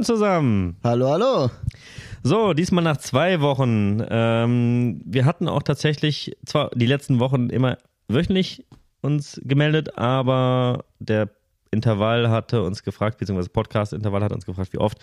Moin zusammen. Hallo, hallo. So, diesmal nach zwei Wochen. Ähm, wir hatten auch tatsächlich zwar die letzten Wochen immer wöchentlich uns gemeldet, aber der Intervall hatte uns gefragt, beziehungsweise Podcast-Intervall hat uns gefragt, wie oft.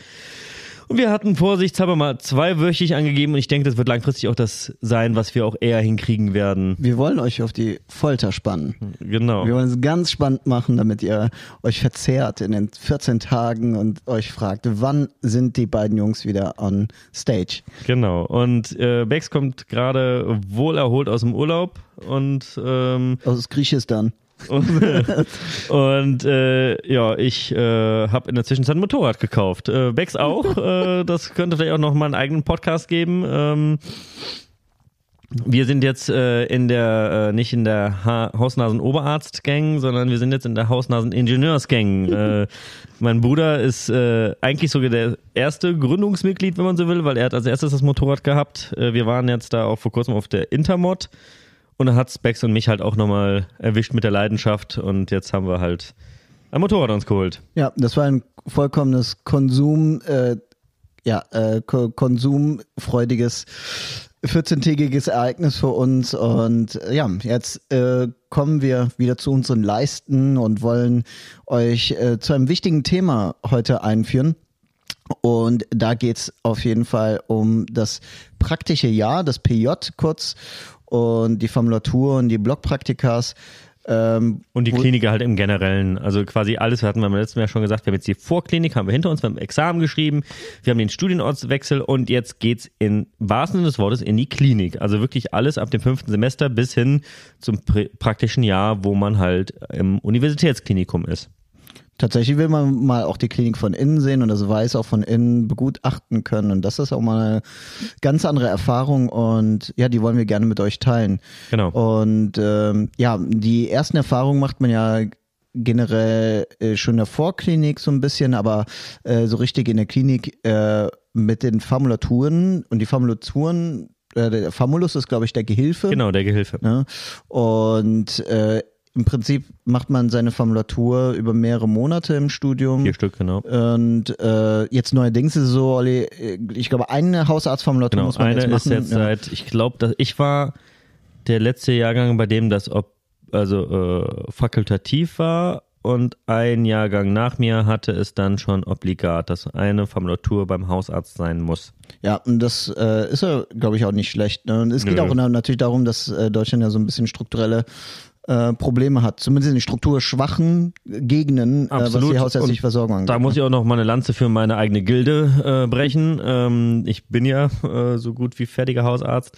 Und wir hatten vorsichtshalber mal zweiwöchig angegeben und ich denke, das wird langfristig auch das sein, was wir auch eher hinkriegen werden. Wir wollen euch auf die Folter spannen. Genau. Wir wollen es ganz spannend machen, damit ihr euch verzehrt in den 14 Tagen und euch fragt, wann sind die beiden Jungs wieder on stage? Genau. Und äh, Bex kommt gerade wohl erholt aus dem Urlaub und ähm, Aus Griechistan. Und, und äh, ja, ich äh, habe in der Zwischenzeit ein Motorrad gekauft. Äh, Bex auch. äh, das könnte vielleicht auch noch mal einen eigenen Podcast geben. Ähm, wir sind jetzt äh, in der, äh, nicht in der ha Hausnasen-Oberarzt-Gang, sondern wir sind jetzt in der Hausnasen-Ingenieurs-Gang. äh, mein Bruder ist äh, eigentlich sogar der erste Gründungsmitglied, wenn man so will, weil er hat als erstes das Motorrad gehabt. Äh, wir waren jetzt da auch vor kurzem auf der Intermod. Und dann hat Specs und mich halt auch nochmal erwischt mit der Leidenschaft und jetzt haben wir halt ein Motorrad uns geholt. Ja, das war ein vollkommenes Konsum, äh, ja, äh, ko konsumfreudiges 14-tägiges Ereignis für uns und äh, ja, jetzt äh, kommen wir wieder zu unseren Leisten und wollen euch äh, zu einem wichtigen Thema heute einführen. Und da geht's auf jeden Fall um das praktische Jahr, das PJ kurz und die Formulatur und die Blockpraktikas. Ähm, Und die Kliniker halt im Generellen. Also quasi alles, wir hatten beim letzten Jahr schon gesagt, wir haben jetzt die Vorklinik, haben wir hinter uns, wir haben Examen geschrieben, wir haben den Studienortswechsel und jetzt geht's in wahrsten Sinne des Wortes in die Klinik. Also wirklich alles ab dem fünften Semester bis hin zum pr- praktischen Jahr, wo man halt im Universitätsklinikum ist. Tatsächlich will man mal auch die Klinik von innen sehen und das Weiß auch von innen begutachten können. Und das ist auch mal eine ganz andere Erfahrung und ja, die wollen wir gerne mit euch teilen. Genau. Und ähm, ja, die ersten Erfahrungen macht man ja generell äh, schon in der Vorklinik so ein bisschen, aber äh, so richtig in der Klinik äh, mit den Formulaturen und die Formulaturen, äh, der Famulus ist, glaube ich, der Gehilfe. Genau, der Gehilfe. Ne? Und äh, im Prinzip macht man seine Formulatur über mehrere Monate im Studium. Vier Stück, genau. Und äh, jetzt neuerdings ist es so, Olli, ich glaube, eine Hausarztformulatur Genau, muss man eine jetzt machen. ist jetzt ja. seit, ich glaube, dass ich war der letzte Jahrgang, bei dem das ob, also äh, fakultativ war und ein Jahrgang nach mir hatte es dann schon obligat, dass eine Formulatur beim Hausarzt sein muss. Ja, und das äh, ist ja, glaube ich, auch nicht schlecht. Ne? Und es geht Nö. auch na- natürlich darum, dass äh, Deutschland ja so ein bisschen strukturelle äh, Probleme hat. Zumindest in den strukturschwachen Gegenden, äh, was die hausärztliche Versorgung angeht. Da muss ich auch noch mal eine Lanze für meine eigene Gilde äh, brechen. Ähm, ich bin ja äh, so gut wie fertiger Hausarzt.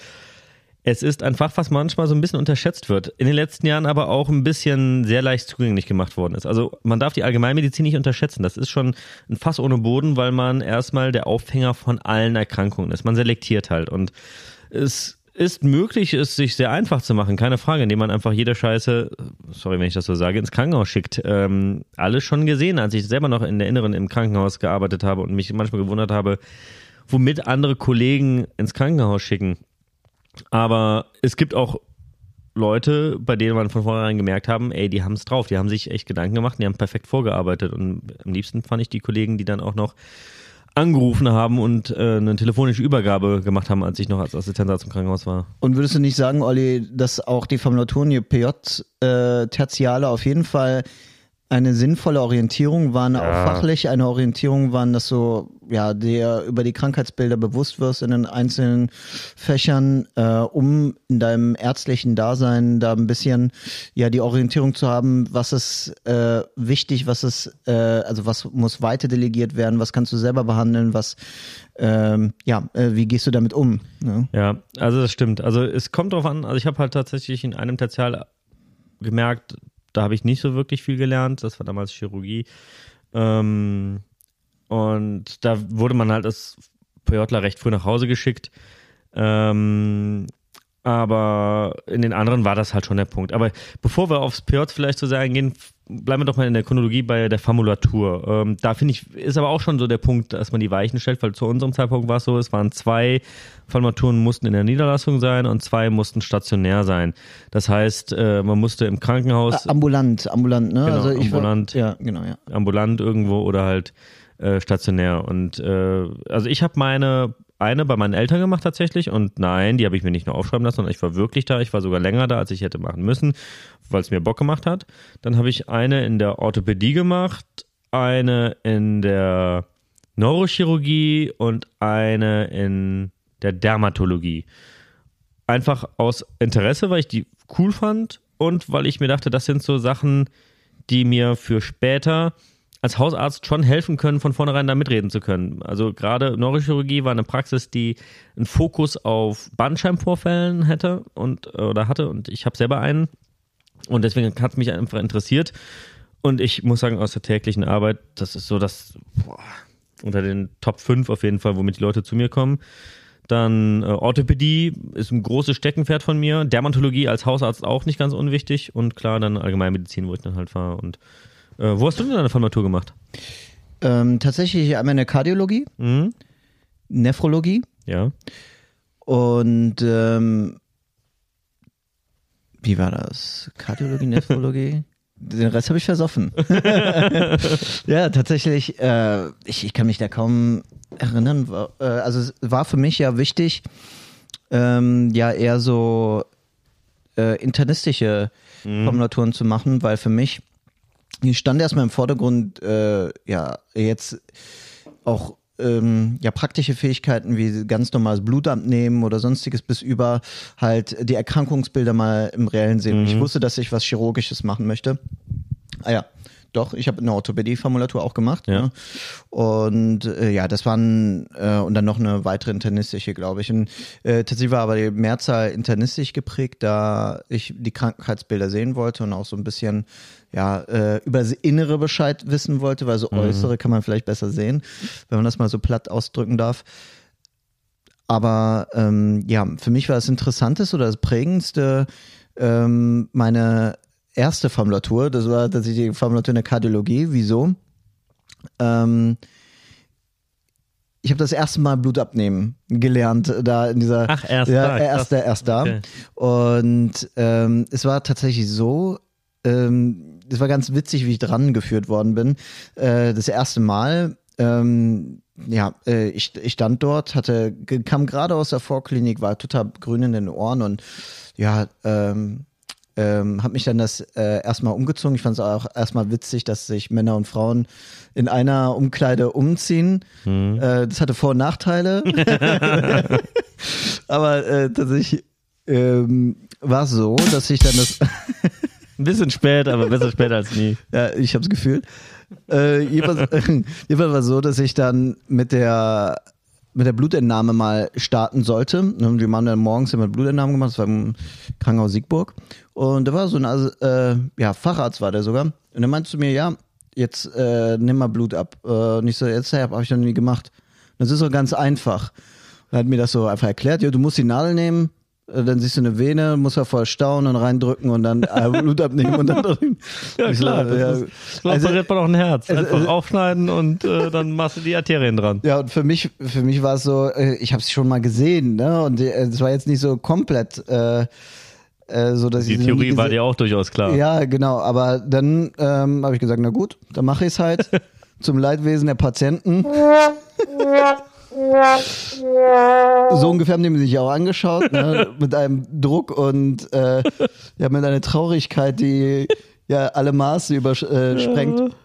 Es ist ein Fach, was manchmal so ein bisschen unterschätzt wird. In den letzten Jahren aber auch ein bisschen sehr leicht zugänglich gemacht worden ist. Also man darf die Allgemeinmedizin nicht unterschätzen. Das ist schon ein Fass ohne Boden, weil man erstmal der Aufhänger von allen Erkrankungen ist. Man selektiert halt. Und es ist möglich, es sich sehr einfach zu machen, keine Frage, indem man einfach jede Scheiße, sorry, wenn ich das so sage, ins Krankenhaus schickt. Ähm, alles schon gesehen, als ich selber noch in der Inneren im Krankenhaus gearbeitet habe und mich manchmal gewundert habe, womit andere Kollegen ins Krankenhaus schicken. Aber es gibt auch Leute, bei denen man von vornherein gemerkt haben, ey, die haben es drauf, die haben sich echt Gedanken gemacht, die haben perfekt vorgearbeitet. Und am liebsten fand ich die Kollegen, die dann auch noch angerufen haben und äh, eine telefonische Übergabe gemacht haben, als ich noch als Assistenzarzt im Krankenhaus war. Und würdest du nicht sagen, Olli, dass auch die Formulaturen, die PJ-Tertiale auf jeden Fall eine sinnvolle Orientierung waren, auch fachlich eine Orientierung waren, dass du ja dir über die Krankheitsbilder bewusst wirst in den einzelnen Fächern, äh, um in deinem ärztlichen Dasein da ein bisschen ja die Orientierung zu haben, was ist äh, wichtig, was ist äh, also was muss weiter delegiert werden, was kannst du selber behandeln, was ähm, ja äh, wie gehst du damit um? Ne? Ja, also das stimmt. Also es kommt drauf an, also ich habe halt tatsächlich in einem Tertial gemerkt, da habe ich nicht so wirklich viel gelernt. Das war damals Chirurgie. Ähm, und da wurde man halt als PJler recht früh nach Hause geschickt. Ähm, aber in den anderen war das halt schon der Punkt. Aber bevor wir aufs PJ vielleicht so sehr eingehen, bleiben wir doch mal in der Chronologie bei der Formulatur. Ähm, da finde ich, ist aber auch schon so der Punkt, dass man die Weichen stellt, weil zu unserem Zeitpunkt war es so, es waren zwei Formulaturen mussten in der Niederlassung sein und zwei mussten stationär sein. Das heißt, äh, man musste im Krankenhaus ambulant, ambulant, ne? Genau, also ich war- ambulant. ja, genau, ja. ambulant irgendwo oder halt äh, stationär. Und äh, also ich habe meine eine bei meinen Eltern gemacht tatsächlich und nein, die habe ich mir nicht nur aufschreiben lassen, sondern ich war wirklich da. Ich war sogar länger da, als ich hätte machen müssen, weil es mir Bock gemacht hat. Dann habe ich eine in der Orthopädie gemacht, eine in der Neurochirurgie und eine in der Dermatologie. Einfach aus Interesse, weil ich die cool fand und weil ich mir dachte, das sind so Sachen, die mir für später als Hausarzt schon helfen können, von vornherein da mitreden zu können. Also gerade Neurochirurgie war eine Praxis, die einen Fokus auf Bandscheibenvorfällen hätte und oder hatte und ich habe selber einen und deswegen hat es mich einfach interessiert und ich muss sagen aus der täglichen Arbeit, das ist so das boah, unter den Top 5 auf jeden Fall, womit die Leute zu mir kommen. Dann äh, Orthopädie ist ein großes Steckenpferd von mir. Dermatologie als Hausarzt auch nicht ganz unwichtig. Und klar, dann Allgemeinmedizin, wo ich dann halt war. Und äh, wo hast du denn deine Formatur gemacht? Ähm, tatsächlich einmal eine Kardiologie, Mhm. Nephrologie Ja. und ähm, wie war das? Kardiologie, Nephrologie? Den Rest habe ich versoffen. ja, tatsächlich, äh, ich, ich kann mich da kaum erinnern. War, äh, also es war für mich ja wichtig, ähm, ja eher so äh, internistische Formulaturen zu machen, weil für mich die stand erstmal im Vordergrund, äh, ja, jetzt auch ähm, ja, praktische Fähigkeiten wie ganz normales Blut abnehmen oder sonstiges bis über halt die Erkrankungsbilder mal im Reellen sehen. Ich wusste, dass ich was Chirurgisches machen möchte. Ah ja, doch, ich habe eine Orthopädie-Formulatur auch gemacht. Ja. Ne? Und äh, ja, das waren äh, und dann noch eine weitere internistische, glaube ich. Und äh, tatsächlich war aber die Mehrzahl internistisch geprägt, da ich die Krankheitsbilder sehen wollte und auch so ein bisschen ja äh, über das Innere Bescheid wissen wollte, weil so äußere kann man vielleicht besser sehen, wenn man das mal so platt ausdrücken darf. Aber ähm, ja, für mich war das Interessanteste oder das Prägendste ähm, meine erste Formulatur. Das war tatsächlich die Formulatur in der Kardiologie. Wieso? Ähm, ich habe das erste Mal Blut abnehmen gelernt, da in dieser. Ach, erst ja, da, erst, da, erst da. Okay. Und ähm, es war tatsächlich so, ähm, es war ganz witzig, wie ich dran geführt worden bin. Äh, das erste Mal, ähm, ja, äh, ich, ich stand dort, hatte, kam gerade aus der Vorklinik, war total grün in den Ohren und ja, ähm, ähm, habe mich dann das äh, erstmal umgezogen. Ich fand es auch erstmal witzig, dass sich Männer und Frauen in einer Umkleide umziehen. Äh, das hatte Vor- und Nachteile. Aber äh, tatsächlich ähm, war es so, dass ich dann das Ein bisschen spät, aber besser spät als nie. Ja, ich habe das Gefühl. Äh, jedenfalls, jedenfalls war es so, dass ich dann mit der mit der Blutentnahme mal starten sollte. Und wir haben dann morgens immer Blutentnahmen gemacht, das war im Krankenhaus Siegburg. Und da war so ein also, äh, ja, Facharzt war der sogar. Und der meinte zu mir, ja, jetzt äh, nimm mal Blut ab. Äh, und ich so, jetzt habe hab ich noch nie gemacht. Und das ist so ganz einfach. Er hat mir das so einfach erklärt, ja, du musst die Nadel nehmen, dann siehst du eine Vene, musst du voll stauen und reindrücken und dann äh, Blut abnehmen und dann drin. Ja, klar. Das ja. ist, so Also- operiert man auch ein Herz. also- Einfach aufschneiden und äh, dann machst du die Arterien dran. Ja, und für mich, für mich war es so, äh, ich habe es schon mal gesehen, ne? Und äh, es war jetzt nicht so komplett äh, äh, so, dass Die Theorie war dir auch durchaus klar. Ja, genau. Aber dann ähm, habe ich gesagt, na gut, dann mache ich es halt zum Leidwesen der Patienten. So ungefähr haben die sich auch angeschaut, ne? mit einem Druck und äh, ja, mit einer Traurigkeit, die ja alle Maße übersprengt.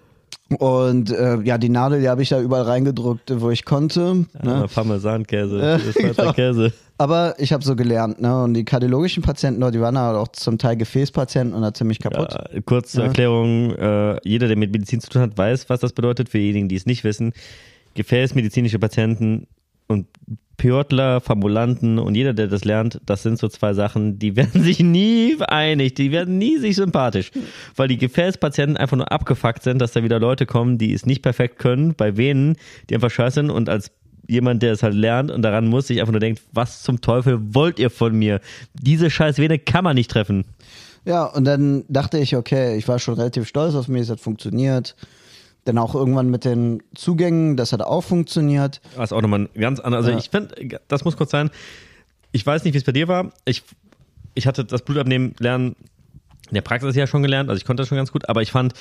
Und äh, ja, die Nadel, die habe ich da überall reingedrückt, wo ich konnte. Ne? Ja, Parmesankäse, das ist Schweizer genau. Käse. Aber ich habe so gelernt, ne? Und die kardiologischen Patienten dort, die waren halt auch zum Teil Gefäßpatienten und da ziemlich kaputt. Ja, kurz zur Ja. Erklärung, äh, jeder, der mit Medizin zu tun hat, weiß, was das bedeutet. Für diejenigen, die es nicht wissen, gefäßmedizinische Patienten und Piotler, Formulanten und jeder, der das lernt, das sind so zwei Sachen, die werden sich nie einig, die werden nie sich sympathisch, weil die Gefäßpatienten einfach nur abgefuckt sind, dass da wieder Leute kommen, die es nicht perfekt können, bei Venen, die einfach scheiße sind und als jemand, der es halt lernt und daran muss, sich einfach nur denkt, was zum Teufel wollt ihr von mir? Diese scheiß Vene kann man nicht treffen. Ja, und dann dachte ich, okay, ich war schon relativ stolz auf mich, es hat funktioniert. Dann auch irgendwann mit den Zugängen, das hat auch funktioniert. Das ist auch nochmal ein ganz anderes. Also Ja. ich finde, das muss kurz sein. Ich weiß nicht, wie es bei dir war. Ich, ich hatte das Blutabnehmen lernen in der Praxis ja schon gelernt, also ich konnte das schon ganz gut, aber ich fand,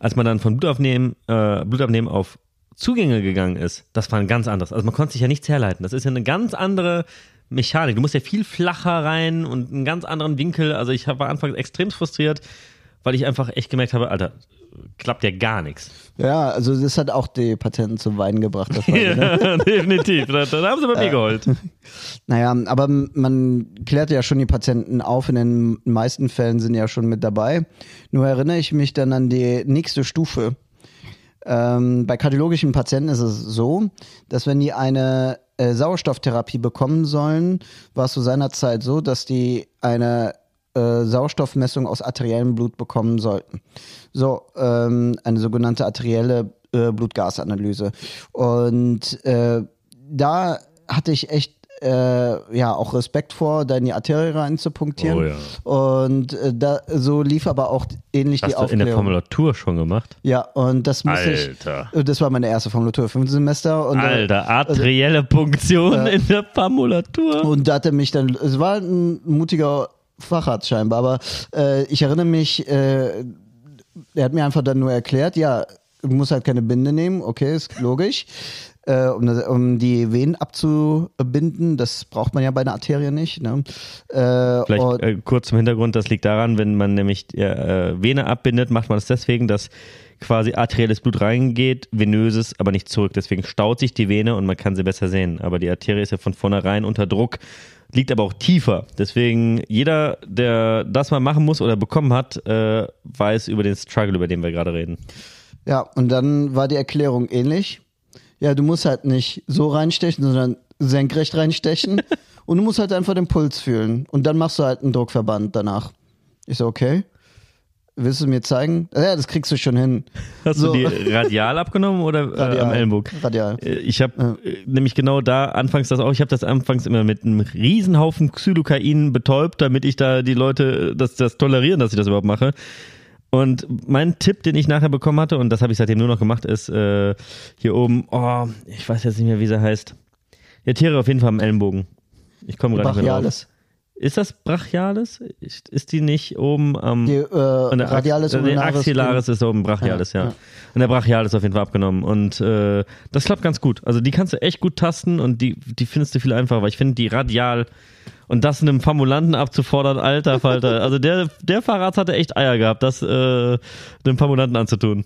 als man dann von Blutabnehmen, äh, Blutabnehmen auf Zugänge gegangen ist, das war ein ganz anderes. Also man konnte sich ja nichts herleiten. Das ist ja eine ganz andere Mechanik. Du musst ja viel flacher rein und einen ganz anderen Winkel. Also ich war anfangs extrem frustriert, weil ich einfach echt gemerkt habe, Alter, klappt ja gar nichts. Ja, also das hat auch die Patenten zum Weinen gebracht. War, ja, ne? definitiv. Da, da haben sie bei mir geholt. Naja, aber man klärt ja schon die Patienten auf. In den meisten Fällen sind ja schon mit dabei. Nur erinnere ich mich dann an die nächste Stufe. Ähm, bei kardiologischen Patienten ist es so, dass wenn die eine äh, Sauerstofftherapie bekommen sollen, war es zu seiner Zeit so, dass die eine äh, Sauerstoffmessung aus arteriellem Blut bekommen sollten. So, ähm, eine sogenannte arterielle äh, Blutgasanalyse. Und äh, da hatte ich echt äh, ja auch Respekt vor, da in die Arterie reinzupunktieren. Oh ja. Und äh, da, so lief aber auch ähnlich Hast die du in Aufklärung. der Formulatur schon gemacht? ja, und das muss Alter. ich. Das war meine erste Formulatur, fünftes Semester. Und, äh, Alter, arterielle Punktion in der Formulatur. Und da hatte mich dann, es war ein mutiger Facharzt scheinbar, aber äh, ich erinnere mich, äh, er hat mir einfach dann nur erklärt, ja, du musst halt keine Binde nehmen, okay, ist logisch. Äh, um, um die Venen abzubinden, das braucht man ja bei einer Arterie nicht. Ne? Äh, Vielleicht äh, kurz zum Hintergrund, das liegt daran, wenn man nämlich äh, Vene abbindet, macht man das deswegen, dass quasi arterielles Blut reingeht, venöses aber nicht zurück. Deswegen staut sich die Vene und man kann sie besser sehen. Aber die Arterie ist ja von vornherein unter Druck, liegt aber auch tiefer. Deswegen jeder, der das mal machen muss oder bekommen hat, äh, weiß über den Struggle, über den wir gerade reden. Ja, und dann war die Erklärung ähnlich. Ja, du musst halt nicht so reinstechen, sondern senkrecht reinstechen. und du musst halt einfach den Puls fühlen. Und dann machst du halt einen Druckverband danach. Ich so, okay. Willst du mir zeigen? Ja, das kriegst du schon hin. Hast So. du die radial abgenommen oder äh, Radial. am Ellenbogen? Radial. Äh, Ich habe nämlich genau da anfangs das auch, ich habe das anfangs immer mit einem Riesenhaufen Xylokain betäubt, damit ich da die Leute äh, das, das tolerieren, dass ich das überhaupt mache. Und mein Tipp, den ich nachher bekommen hatte, und das habe ich seitdem nur noch gemacht, ist äh, hier oben, oh, ich weiß jetzt nicht mehr, wie sie heißt. Die Tiere auf jeden Fall am Ellenbogen. Ich komme gerade nicht mehr drauf. Ist das Brachialis? Ist die nicht oben am... Die, äh, Radialis und der Axillaris ist oben Brachialis, ja. Ja, ja. Und der Brachialis ist auf jeden Fall abgenommen. Und äh, das klappt ganz gut. Also die kannst du echt gut tasten und die, die findest du viel einfacher, weil ich finde die radial und das einem Formulanten abzufordern, alter Falter. Also der, der Fahrrad hatte echt Eier gehabt, das äh, dem Formulanten anzutun.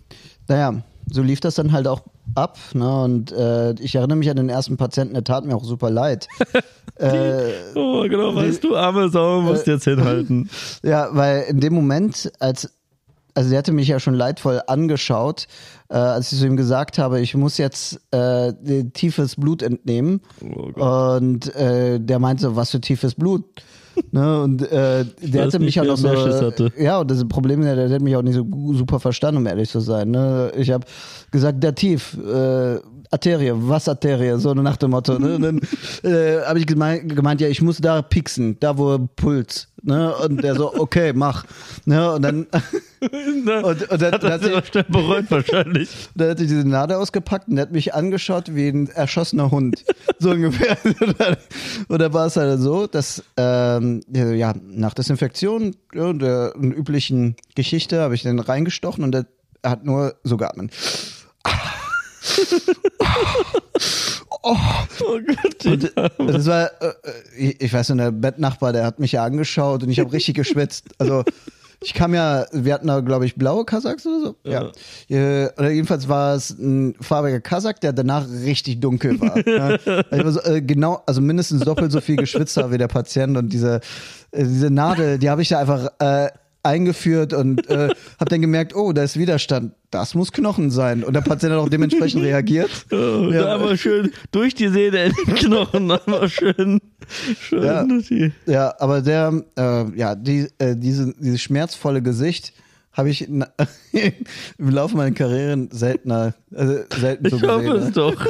Naja, so lief das dann halt auch ab. Ne? Und äh, ich erinnere mich an den ersten Patienten, der tat mir auch super leid. äh, Oh, genau, weißt du, arme Sau, musst jetzt hinhalten. Ja, weil in dem Moment, als also der hatte mich ja schon leidvoll angeschaut, äh, als ich zu ihm gesagt habe, ich muss jetzt äh, tiefes Blut entnehmen. Oh und äh, der meinte, was für tiefes Blut. Ne? Und äh, der hatte mich nicht, auch so. Ja, und das Problem ist, der, der hat mich auch nicht so super verstanden, um ehrlich zu sein. Ne? Ich habe gesagt, der tief, äh, Arterie, was Arterie, so nach dem Motto. Ne? Und dann äh, habe ich gemeint, gemeint, ja, ich muss da pixen, da wo Puls. Ne? Und der so, okay, mach. Ne? Und dann, und, und dann, Hat dann, er hat sich schnell bereut wahrscheinlich. dann hat sie diese Nadel ausgepackt und der hat mich angeschaut wie ein erschossener Hund. So ungefähr. Und da war es halt so, dass ähm, ja, nach Desinfektion ja, der einer üblichen Geschichte habe ich den reingestochen und der hat nur so geatmet. Oh Gott, Und das war, äh, ich, ich weiß nicht, der Bettnachbar, der hat mich ja angeschaut und ich habe richtig geschwitzt. Also ich kam ja, wir hatten da, glaube ich, blaue Kasachs oder so. Ja. Äh, Oder jedenfalls war es ein farbiger Kasach, der danach richtig dunkel war. ja. Ich war so, äh, genau, also mindestens doppelt so viel geschwitzt habe wie der Patient und diese, äh, diese Nadel, die habe ich da einfach äh, eingeführt und äh, habe dann gemerkt, oh, da ist Widerstand. Das muss Knochen sein. Und der Patient hat auch dementsprechend reagiert. Oh, Ja. da einmal schön durch die Sehne in den Knochen, einmal schön, schön Ja. die- Ja, aber der, äh, ja, die, äh, diese, dieses schmerzvolle Gesicht habe ich im Laufe meiner Karriere seltener, also selten so Ich gesehen. hoffe es ne? doch.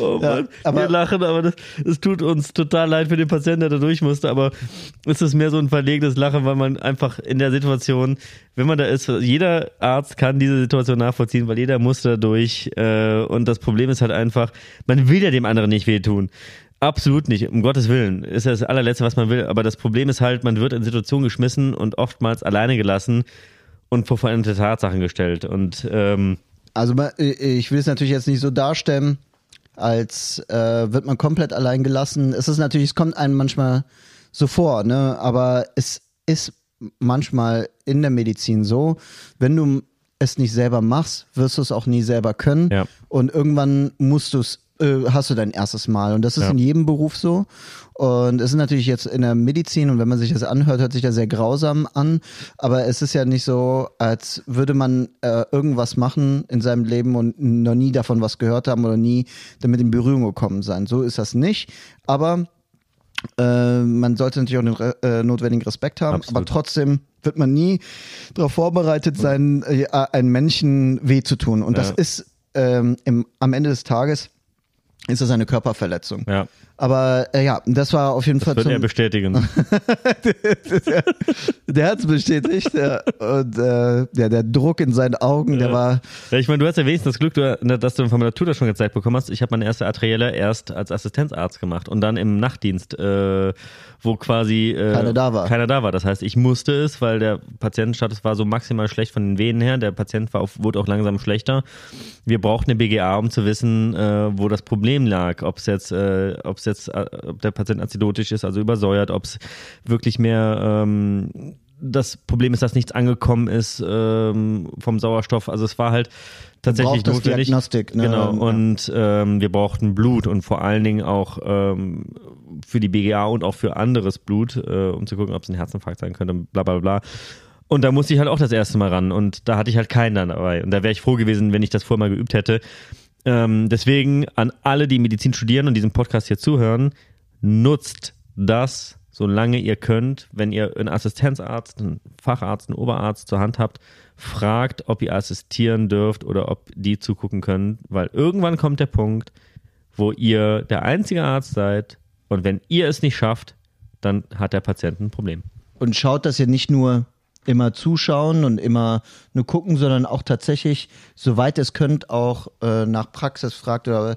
Oh Ja, Mann, aber- wir lachen, aber das, es tut uns total leid für den Patienten, der da durch musste, aber es ist mehr so ein verlegenes Lachen, weil man einfach in der Situation, wenn man da ist, jeder Arzt kann diese Situation nachvollziehen, weil jeder muss da durch äh, und das Problem ist halt einfach, man will ja dem anderen nicht wehtun. Absolut nicht, um Gottes Willen. Ist ja das allerletzte, was man will. Aber das Problem ist halt, man wird in Situationen geschmissen und oftmals alleine gelassen und vor veränderte Tatsachen gestellt. Und ähm, Also ich will es natürlich jetzt nicht so darstellen, als äh, wird man komplett allein gelassen. Es ist natürlich, es kommt einem manchmal so vor, ne? Aber es ist manchmal in der Medizin so, wenn du es nicht selber machst, wirst du es auch nie selber können. Ja. Und irgendwann musst du es äh, hast du dein erstes Mal. Und das ist ja. in jedem Beruf so. Und es ist natürlich jetzt in der Medizin und wenn man sich das anhört, hört sich das sehr grausam an. Aber es ist ja nicht so, als würde man äh, irgendwas machen in seinem Leben und noch nie davon was gehört haben oder nie damit in Berührung gekommen sein. So ist das nicht. Aber äh, man sollte natürlich auch den äh, notwendigen Respekt haben, Absolut. aber trotzdem wird man nie darauf vorbereitet sein, äh, einem Menschen weh zu tun. Und ja. das ist ähm, im, am Ende des Tages ist das eine Körperverletzung. Ja. Aber äh, ja, das war auf jeden das Fall. Wird er bestätigen. der, der hat es bestätigt. Ja. Und äh, der, der Druck in seinen Augen, der war. Ja, ich meine, du hast ja wenigstens das Glück, dass du von meiner Tutor schon gezeigt bekommen hast. Ich habe meine erste Arterielle erst als Assistenzarzt gemacht und dann im Nachtdienst, äh, wo quasi äh, keiner da war. Keiner da war. Das heißt, ich musste es, weil der Patientenstatus war so maximal schlecht von den Venen her. Der Patient war auf, wurde auch langsam schlechter. Wir brauchten eine BGA, um zu wissen, äh, wo das Problem lag. Ob es jetzt, äh, ob es jetzt, äh, ob der Patient azidotisch ist, also übersäuert, ob es wirklich mehr ähm, das Problem ist, dass nichts angekommen ist ähm, vom Sauerstoff. Also es war halt tatsächlich du notwendig. Diagnostik, ne? Genau. Und ähm, wir brauchten Blut und vor allen Dingen auch ähm, für die BGA und auch für anderes Blut, äh, um zu gucken, ob es ein Herzinfarkt sein könnte. Bla bla bla. Und da musste ich halt auch das erste Mal ran und da hatte ich halt keinen dann dabei. Und da wäre ich froh gewesen, wenn ich das vorher mal geübt hätte. Ähm, deswegen an alle, die Medizin studieren und diesen Podcast hier zuhören, nutzt das, solange ihr könnt. Wenn ihr einen Assistenzarzt, einen Facharzt, einen Oberarzt zur Hand habt, fragt, ob ihr assistieren dürft oder ob die zugucken können, weil irgendwann kommt der Punkt, wo ihr der einzige Arzt seid und wenn ihr es nicht schafft, dann hat der Patient ein Problem. Und schaut, dass ihr nicht nur immer zuschauen und immer nur gucken, sondern auch tatsächlich, soweit es könnt, auch äh, nach Praxis fragt oder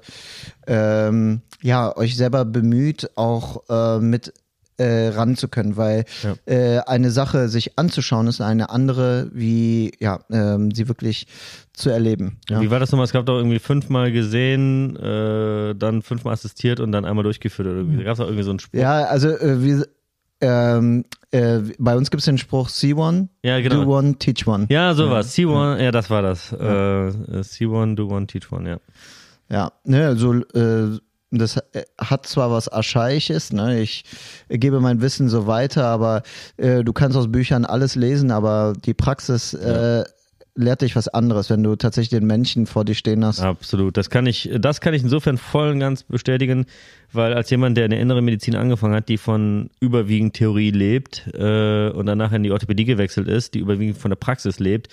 ähm, ja, euch selber bemüht, auch äh, mit äh, ran zu können, weil ja. äh, eine Sache sich anzuschauen ist eine andere, wie ja, ähm, sie wirklich zu erleben. Ja. Wie war das nochmal? Es gab doch irgendwie fünfmal gesehen, äh, dann fünfmal assistiert und dann einmal durchgeführt. Oder irgendwie. Gab es auch irgendwie so einen Spruch? Ja, also äh, wie, ähm, äh, bei uns gibt es den Spruch See one, ja, genau. do one, teach one. Ja, sowas. See one, ja, das war das. Ja. Äh, see one, do one, teach one, ja. Ja, ne, also äh, das äh, hat zwar was Archaisches, ne? ich gebe mein Wissen so weiter, aber äh, du kannst aus Büchern alles lesen, aber die Praxis ja. äh, lehrt dich was anderes, wenn du tatsächlich den Menschen vor dir stehen hast. Absolut. Das kann ich, das kann ich insofern voll und ganz bestätigen, weil als jemand, der in der inneren Medizin angefangen hat, die von überwiegend Theorie lebt äh, und danach in die Orthopädie gewechselt ist, die überwiegend von der Praxis lebt,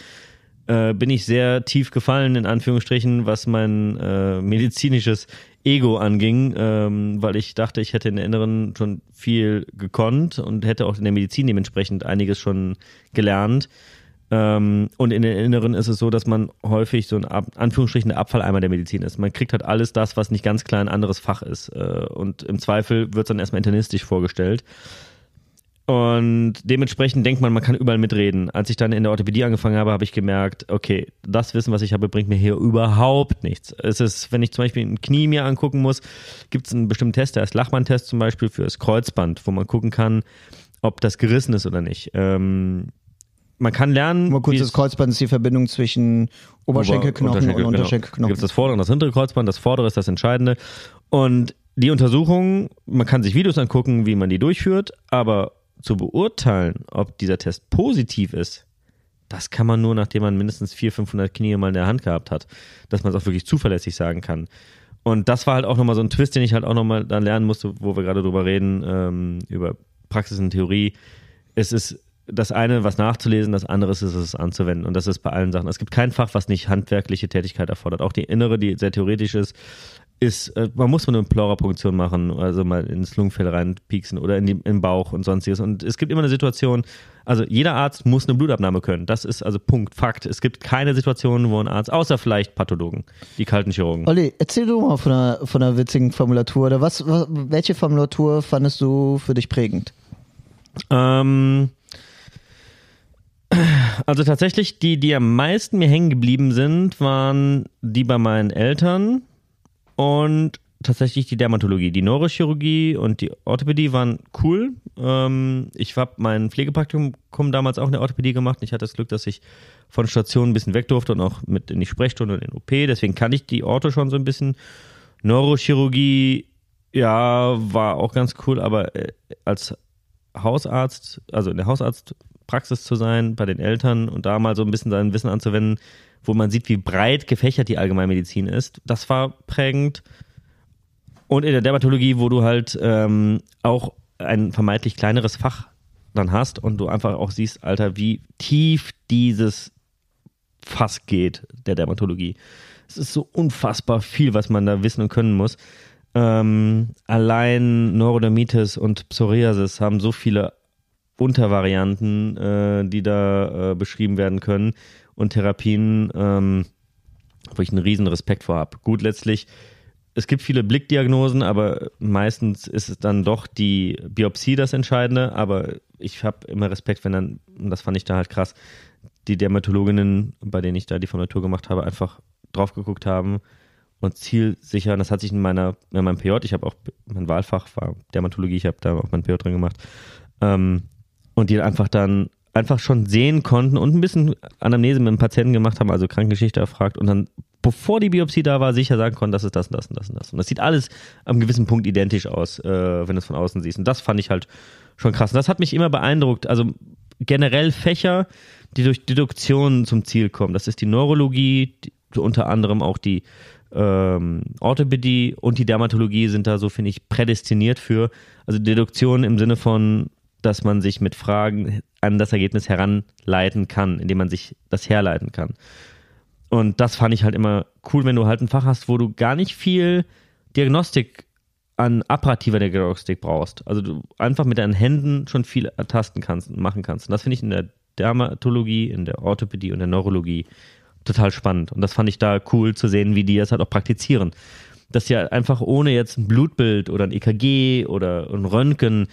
äh, bin ich sehr tief gefallen, in Anführungsstrichen, was mein äh, medizinisches Ego anging, ähm, weil ich dachte, ich hätte in der Inneren schon viel gekonnt und hätte auch in der Medizin dementsprechend einiges schon gelernt. Ähm, und in der Inneren ist es so, dass man häufig so ein Ab Anführungsstrichen der Abfalleimer der Medizin ist. Man kriegt halt alles das, was nicht ganz klar ein anderes Fach ist. Äh, und im Zweifel wird es dann erstmal internistisch vorgestellt. Und dementsprechend denkt man, man kann überall mitreden. Als ich dann in der Orthopädie angefangen habe, habe ich gemerkt, okay, das Wissen, was ich habe, bringt mir hier überhaupt nichts. Es ist, wenn ich zum Beispiel ein Knie mir angucken muss, gibt es einen bestimmten Test, der ist Lachmann-Test zum Beispiel für das Kreuzband, wo man gucken kann, ob das gerissen ist oder nicht. Ähm, man kann lernen. Mal kurz, das Kreuzband ist die Verbindung zwischen Oberschenkelknochen Unterschenkel, und Unterschenkelknochen. Genau. Da gibt es das vordere und das hintere Kreuzband. Das vordere ist das Entscheidende. Und die Untersuchung, man kann sich Videos angucken, wie man die durchführt, aber zu beurteilen, ob dieser Test positiv ist, das kann man nur, nachdem man mindestens 400, 500 Knie mal in der Hand gehabt hat, dass man es auch wirklich zuverlässig sagen kann. Und das war halt auch nochmal so ein Twist, den ich halt auch nochmal dann lernen musste, wo wir gerade drüber reden, ähm, über Praxis und Theorie. Es ist das eine, was nachzulesen, das andere ist es anzuwenden. Und das ist bei allen Sachen. Es gibt kein Fach, was nicht handwerkliche Tätigkeit erfordert. Auch die innere, die sehr theoretisch ist, ist, äh, man muss eine Pleurapunktion machen, also mal ins Lungenfell reinpieksen oder in, die, den Bauch und sonstiges. Und es gibt immer eine Situation, also jeder Arzt muss eine Blutabnahme können. Das ist also Punkt, Fakt. Es gibt keine Situation, wo ein Arzt, außer vielleicht Pathologen, die kalten Chirurgen. Olli, erzähl du mal von einer, von einer witzigen Formulatur. Oder was, welche Formulatur fandest du für dich prägend? Ähm, Also tatsächlich, die, die am meisten mir hängen geblieben sind, waren die bei meinen Eltern und tatsächlich die Dermatologie. Die Neurochirurgie und die Orthopädie waren cool. Ähm, ich habe mein Pflegepraktikum damals auch in der Orthopädie gemacht. Ich hatte das Glück, dass ich von Station ein bisschen weg durfte und auch mit in die Sprechstunde und in den OP. Deswegen kann ich die Ortho schon so ein bisschen. Neurochirurgie, ja, war auch ganz cool, aber äh, als Hausarzt, also in der Hausarztpraxis zu sein, bei den Eltern und da mal so ein bisschen sein Wissen anzuwenden, wo man sieht, wie breit gefächert die Allgemeinmedizin ist, das war prägend. Und in der Dermatologie, wo du halt ähm, auch ein vermeintlich kleineres Fach dann hast und du einfach auch siehst, Alter, wie tief dieses Fass geht, der Dermatologie. Es ist so unfassbar viel, was man da wissen und können muss. Ähm, allein Neurodermitis und Psoriasis haben so viele Untervarianten, äh, die da äh, beschrieben werden können und Therapien, ähm, wo ich einen riesen Respekt vor habe. Gut, letztlich es gibt viele Blickdiagnosen, aber meistens ist es dann doch die Biopsie das Entscheidende. Aber ich habe immer Respekt, wenn dann, das fand ich da halt krass, die Dermatologinnen, bei denen ich da die Formatur gemacht habe, einfach drauf geguckt haben und zielsicher, und das hat sich in meiner, in meinem PJ, ich habe auch, mein Wahlfach war Dermatologie, ich habe da auch mein PJ drin gemacht, ähm, und die einfach dann einfach schon sehen konnten und ein bisschen Anamnese mit dem Patienten gemacht haben, also Krankengeschichte erfragt und dann bevor die Biopsie da war, sicher sagen konnten, das ist das und das und das und das. Und das sieht alles am gewissen Punkt identisch aus, äh, wenn du es von außen siehst. Und das fand ich halt schon krass. Und das hat mich immer beeindruckt. Also generell Fächer, die durch Deduktion zum Ziel kommen. Das ist die Neurologie, die, unter anderem auch die ähm, Orthopädie und die Dermatologie sind da so, finde ich, prädestiniert für. Also Deduktion im Sinne von, dass man sich mit Fragen an das Ergebnis heranleiten kann, indem man sich das herleiten kann. Und das fand ich halt immer cool, wenn du halt ein Fach hast, wo du gar nicht viel Diagnostik an apparativer Diagnostik brauchst. Also du einfach mit deinen Händen schon viel ertasten kannst und machen kannst. Und das finde ich in der Dermatologie, in der Orthopädie und der Neurologie total spannend. Und das fand ich da cool zu sehen, wie die das halt auch praktizieren. Dass sie halt einfach ohne jetzt ein Blutbild oder ein EKG oder ein Röntgen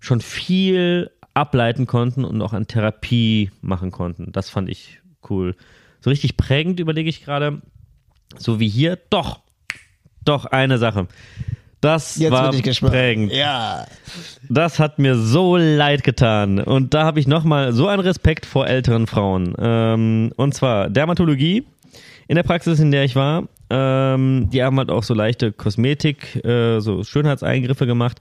schon viel ableiten konnten und auch an Therapie machen konnten. Das fand ich cool. So richtig prägend überlege ich gerade, so wie hier, doch, doch eine Sache. Das Jetzt war prägend. Ja. Das hat mir so leid getan. Und da habe ich nochmal so einen Respekt vor älteren Frauen. Ähm, und zwar Dermatologie. In der Praxis, in der ich war, ähm, die haben halt auch so leichte Kosmetik, äh, so Schönheitseingriffe gemacht.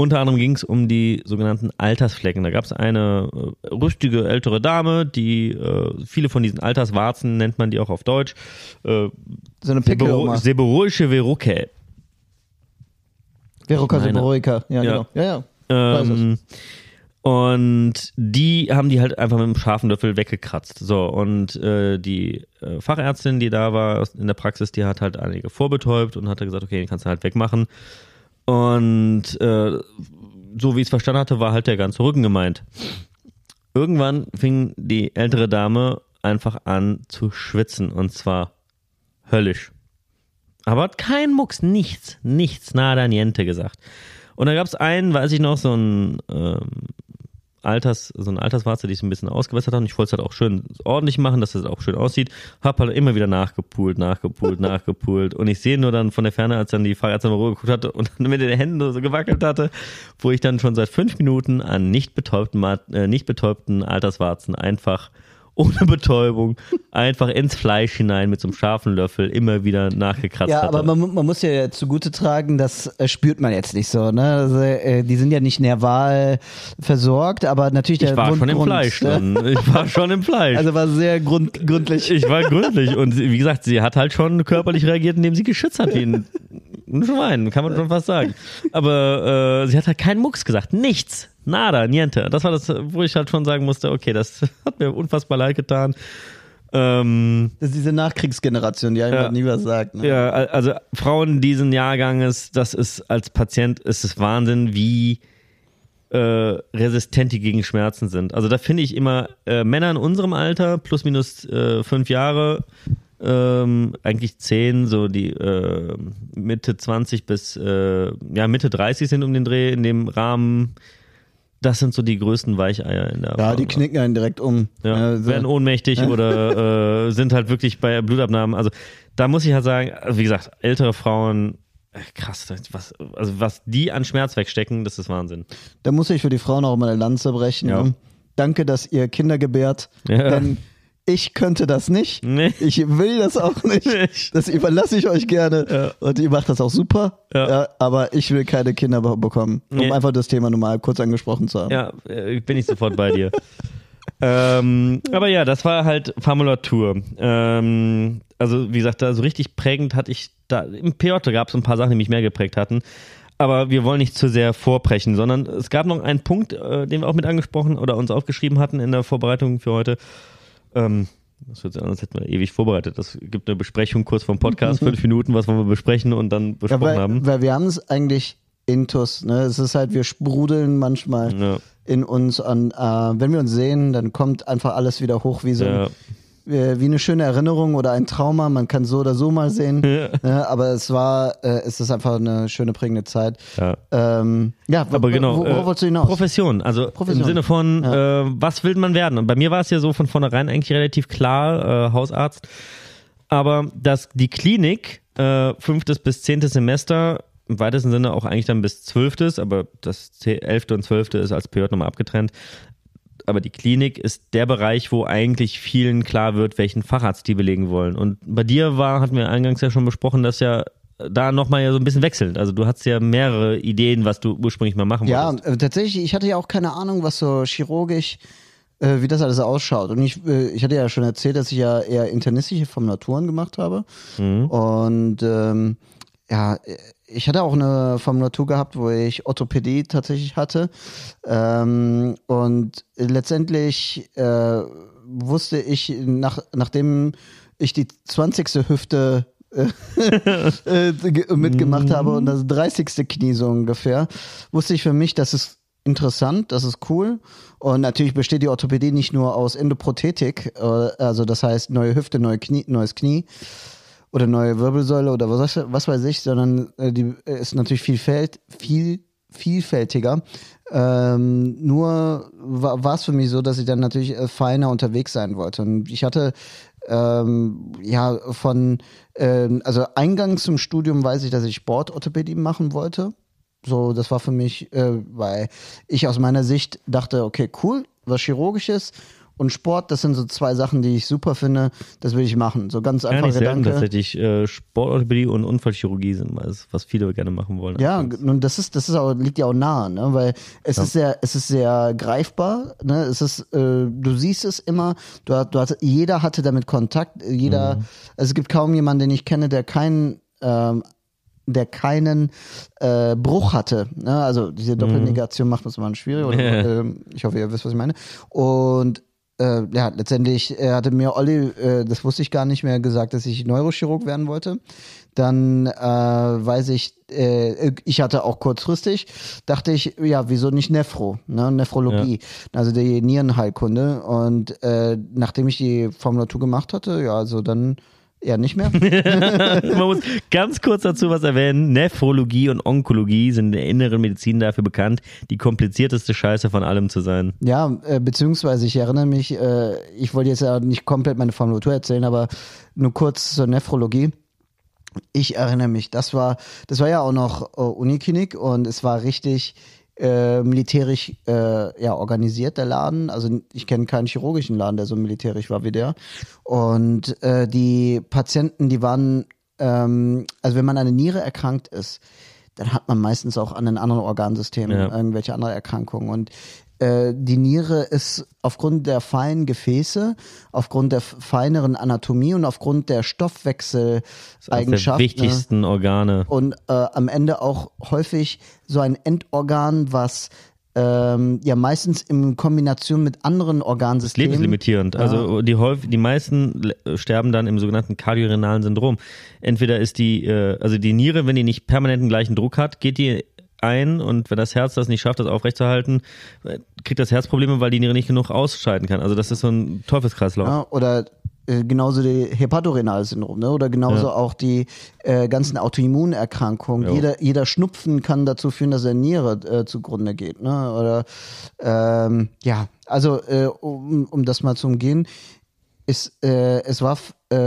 Unter anderem ging es um die sogenannten Altersflecken. Da gab es eine äh, rüstige ältere Dame, die äh, viele von diesen Alterswarzen nennt man die auch auf Deutsch. Äh, so eine Pickel Seborrhoische Verrucae. Verruca seborrhoica, ja, ja, genau. Ja, ja. Ähm, und die haben die halt einfach mit einem scharfen Löffel weggekratzt. So, und äh, die äh, Fachärztin, die da war in der Praxis, die hat halt einige vorbetäubt und hat gesagt, okay, den kannst du halt wegmachen. Und äh, so wie ich es verstanden hatte, war halt der ganze Rücken gemeint. Irgendwann fing die ältere Dame einfach an zu schwitzen und zwar höllisch. Aber hat kein Mucks, nichts, nichts, nada, niente gesagt. Und da gab es einen, weiß ich noch, so ein ähm, Alters, so eine Alterswarze, die ich so ein bisschen ausgewässert habe. Und ich wollte es halt auch schön ordentlich machen, dass es auch schön aussieht. Hab halt immer wieder nachgepult, nachgepult, nachgepult. Und ich sehe nur dann von der Ferne, als dann die Fahrrärztin mal geguckt hatte und dann mit den Händen so gewackelt hatte, wo ich dann schon seit fünf Minuten an nicht betäubten, äh, nicht betäubten Alterswarzen einfach ohne Betäubung einfach ins Fleisch hinein mit so einem scharfen Löffel immer wieder nachgekratzt ja, hatte. aber man, man, muss ja zugute tragen, das äh, spürt man jetzt nicht so. Ne? Also, äh, die sind ja nicht nerval versorgt, aber natürlich der Ich war Grund, schon im Grund, Fleisch drin. Ich war schon im Fleisch. Also war sehr grund, gründlich. Ich war gründlich und wie gesagt, sie hat halt schon körperlich reagiert, indem sie geschützt hat wie ein Schwein, kann man schon fast sagen. Aber äh, sie hat halt keinen Mucks gesagt, nichts. Nada, niente. Das war das, wo ich halt schon sagen musste, okay, das hat mir unfassbar leid getan. Ähm, das ist diese Nachkriegsgeneration, die einfach Ja. nie was sagt. Ne? ja, also Frauen diesen Jahrganges, das ist als Patient ist es Wahnsinn, wie äh, resistent die gegen Schmerzen sind. Also da finde ich immer äh, Männer in unserem Alter, plus minus äh, fünf Jahre, ähm, eigentlich zehn, so die äh, Mitte 20 bis äh, ja Mitte 30 sind um den Dreh in dem Rahmen das sind so die größten Weicheier in der Ja, die knicken einen direkt um. ja, Also, werden ohnmächtig oder äh, sind halt wirklich bei Blutabnahmen. Also da muss ich halt sagen, also wie gesagt, ältere Frauen, äh, krass, was, also was die an Schmerz wegstecken, das ist Wahnsinn. da muss ich für die Frauen auch mal eine Lanze brechen. Ja. Ne? Danke, dass ihr Kinder gebärt. Ja. Denn ich könnte das nicht. Nee. Ich will das auch nicht. Das überlasse ich euch gerne. Ja. Und ihr macht das auch super. Ja. aber ich will keine Kinder be- bekommen. Um Nee. einfach das Thema nochmal kurz angesprochen zu haben. Ja, äh, bin ich sofort bei dir. ähm, aber ja, das war halt Formulatur. Ähm, also wie gesagt, da so richtig prägend hatte ich da im PJ gab es ein paar Sachen, die mich mehr geprägt hatten. Aber wir wollen nicht zu sehr vorbrechen, sondern es gab noch einen Punkt, äh, den wir auch mit angesprochen oder uns aufgeschrieben hatten in der Vorbereitung für heute. Ähm, das wird so an, als hätten wir ewig vorbereitet. Das gibt eine Besprechung kurz vom Podcast, fünf Minuten, was wollen wir besprechen und dann Ja, besprochen weil, haben. weil wir haben es eigentlich intus. Ne? Es ist halt, wir sprudeln manchmal Ja. in uns an. Äh, wenn wir uns sehen, dann kommt einfach alles wieder hoch wie so ein, Ja. Äh, wie eine schöne Erinnerung oder ein Trauma. Man kann so oder so mal sehen. Ne? Aber es war, äh, es ist einfach eine schöne prägende Zeit. Ja. Ähm, ja, wo- Aber genau. wo- worauf äh, wolltest du hinaus? Profession. Also Profession. im Sinne von, äh, was will man werden? Und bei mir war es ja so von vornherein eigentlich relativ klar, äh, Hausarzt. Aber dass die Klinik, äh, fünftes bis zehntes Semester, im weitesten Sinne auch eigentlich dann bis zwölftes, aber das elfte und zwölfte ist als PJ nochmal abgetrennt. Aber die Klinik ist der Bereich, wo eigentlich vielen klar wird, welchen Facharzt die belegen wollen. Und bei dir war, hatten wir eingangs ja schon besprochen, dass ja da nochmal ja so ein bisschen wechselt. Also du hattest ja mehrere Ideen, was du ursprünglich mal machen Ja, wolltest. äh, tatsächlich, ich hatte ja auch keine Ahnung, was so chirurgisch, äh, wie das alles ausschaut. Und ich, äh, ich hatte ja schon erzählt, dass ich ja eher internistische Formulaturen gemacht habe. Und ähm, ja, ich hatte auch eine Formulatur gehabt, wo ich Orthopädie tatsächlich hatte. Ähm, und letztendlich äh, wusste ich, nach, nachdem ich die 20. Hüfte äh, ge- mitgemacht habe und das 30. Knie so ungefähr, wusste ich für mich, das ist interessant, das ist cool. Und natürlich besteht die Orthopädie nicht nur aus Endoprothetik, äh, also das heißt neue Hüfte, neue Knie, neues Knie oder neue Wirbelsäule oder was, was weiß ich, sondern äh, die äh, ist natürlich vielfalt, viel vielfältiger. Ähm, nur war war es für mich so, dass ich dann natürlich äh, feiner unterwegs sein wollte. Und ich hatte ähm, ja von ähm, also eingangs zum Studium weiß ich, dass ich Sportorthopädie machen wollte. So, das war für mich, äh, weil ich aus meiner Sicht dachte, okay, cool, was chirurgisches und Sport, das sind so zwei Sachen, die ich super finde. Das will ich machen. So ganz einfach selten Gedanke. tatsächlich. Äh, Sportorthopädie und Unfallchirurgie sind was, was viele gerne machen wollen. Ja, nun das ist das ist auch liegt ja auch nah, ne, weil es ist sehr es ist sehr greifbar, ne, es ist äh, du siehst es immer, du, hast- du hast, jeder hatte damit Kontakt, jeder Mhm. also es gibt kaum jemanden, den ich kenne, der keinen ähm, der keinen äh, Bruch hatte. Ne? Also diese Doppelnegation macht das mal schwierig. Oder, ähm, ich hoffe, ihr wisst, was ich meine. Und äh, ja, letztendlich äh, hatte mir Olli, äh, das wusste ich gar nicht mehr, gesagt, dass ich Neurochirurg werden wollte. Dann äh, weiß ich, äh, ich hatte auch kurzfristig, dachte ich, ja, wieso nicht Nephro, ne? Nephrologie, also die Nierenheilkunde. Und äh, nachdem ich die Formulatur gemacht hatte, ja, also dann eher nicht mehr. Man muss ganz kurz dazu was erwähnen. Nephrologie und Onkologie sind in der inneren Medizin dafür bekannt, die komplizierteste Scheiße von allem zu sein. Ja, äh, beziehungsweise ich erinnere mich, äh, ich wollte jetzt ja nicht komplett meine Formulatur erzählen, aber nur kurz zur Nephrologie. Ich erinnere mich, das war, das war ja auch noch äh, Uniklinik und es war richtig äh, militärisch äh, ja, organisiert, der Laden. Also ich kenne keinen chirurgischen Laden, der so militärisch war wie der. Und äh, die Patienten, die waren, ähm, also wenn man an eine Niere erkrankt ist, dann hat man meistens auch an den anderen Organsystemen Ja. irgendwelche andere Erkrankungen. Und äh, die Niere ist aufgrund der feinen Gefäße, aufgrund der feineren Anatomie und aufgrund der Eines der Stoffwechseleigenschaften wichtigsten Organe. und äh, am Ende auch häufig so ein Endorgan, was ähm, ja meistens in Kombination mit anderen Organsystemen Lebenslimitierend. Also die, häufig, die meisten sterben dann im sogenannten kardiorenalen Syndrom. Entweder ist die, äh, also die Niere, wenn die nicht permanent den gleichen Druck hat, geht die ein und wenn das Herz das nicht schafft, das aufrechtzuerhalten, kriegt das Herz Probleme, weil die Niere nicht genug ausscheiden kann. Also das ist so ein Teufelskreislauf. Ja, oder äh, genauso die Hepatorenal-Syndrom, ne? oder genauso Ja. auch die äh, ganzen Autoimmunerkrankungen. Jo. Jeder, jeder Schnupfen kann dazu führen, dass der Niere äh, zugrunde geht. Ne? Oder ähm, ja, also äh, um, um das mal zu umgehen, ist, äh, es war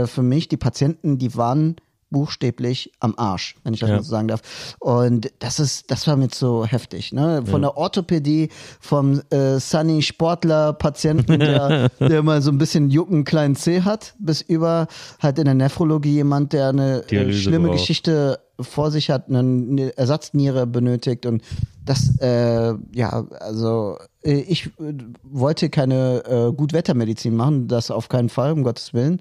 für mich, die Patienten, die waren buchstäblich am Arsch, wenn ich das Ja. mal so sagen darf. Und das ist, das war mir so heftig. Ne? Von der Orthopädie, vom äh, Sunny Sportler Patienten, der, der mal so ein bisschen jucken kleinen C hat, bis über halt in der Nephrologie jemand, der eine äh, Dialyse schlimme braucht. Geschichte vor sich hat, eine, eine Ersatzniere benötigt und das, äh, ja, also äh, ich äh, wollte keine äh, Gutwettermedizin machen, das auf keinen Fall, um Gottes Willen.